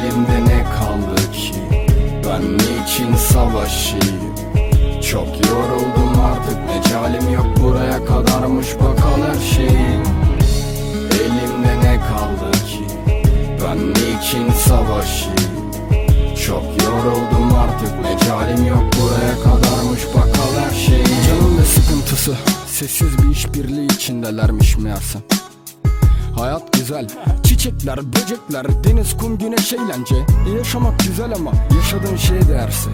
Elimde ne kaldı ki? Ben niçin savaşayım? Çok yoruldum artık Mecalim yok. Buraya kadarmış Bakal her şeyim. Elimde ne kaldı ki? Ben niçin savaşayım? Çok yoruldum artık Mecalim yok. Buraya kadarmış Bakal her şeyim. Canım ve sıkıntısı? Sessiz bir işbirliği içindelermiş meğersem Hayat güzel. Çiçekler, böcekler, deniz, kum, güneş, eğlence. Yaşamak güzel ama yaşadığın şeye değerse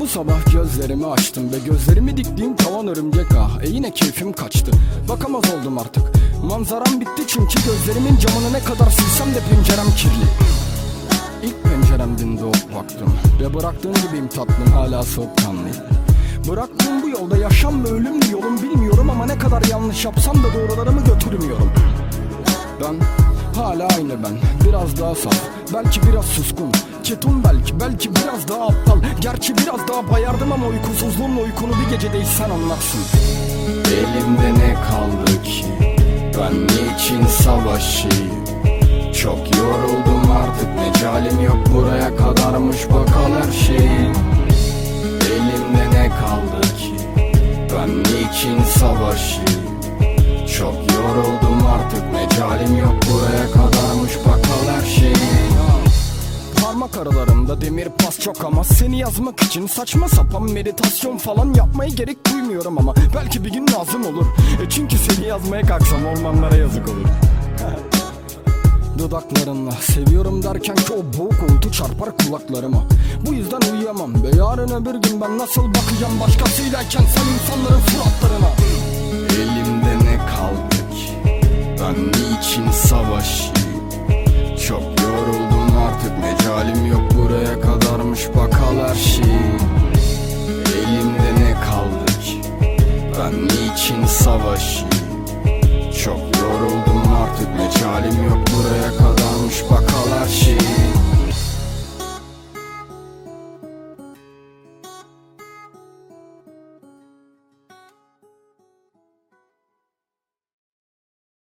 bu sabah gözlerimi açtım ve gözlerimi diktiğim tavan örümcek ah. E yine keyfim kaçtı. Bakamaz oldum artık. Manzaram bitti çünkü gözlerimin camını ne kadar silsem de pencerem kirli. İlk penceremden doğup baktım Ve bıraktığın gibiyim tatlım hala soğukkanlıyım. Bıraktığım bu yolda yaşam mı ölüm mü yolum bilmiyorum Ama ne kadar yanlış yapsam da doğrularımı götürmüyorum ben. Hala aynı ben Biraz daha saf Belki biraz suskun. Ketum belki belki biraz daha aptal. Gerçi biraz daha bayardım ama uykusuzluğumla uykunu bir gecede sen anlarsın. Elimde ne kaldı ki? Ben niçin savaşayım? Çok yoruldum artık Mecalim yok buraya kadarmış Bakal her şeyim. Elimde ne kaldı ki? Ben niçin savaşayım? Çok yoruldum artık mecalim aralarında demir pas çok ama Seni yazmak için saçma sapan meditasyon falan yapmaya gerek duymuyorum ama Belki bir gün lazım olur. E Çünkü seni yazmaya kalksam ormanlara yazık olur. Dudaklarınla seviyorum derken ki o boğuk uğultu çarpar kulaklarıma. Bu yüzden uyuyamam ve yarın öbür gün ben nasıl bakacağım başkasıylayken sen insanların suratlarına? Elimde ne kaldı ki? Ben niçin savaşayım? Çok yoruldum artık Mecalim yok buraya kadarmış Bakal her şeyim Elimde ne kaldı ki? Ben niçin savaşayım? Çok yoruldum artık Mecalim yok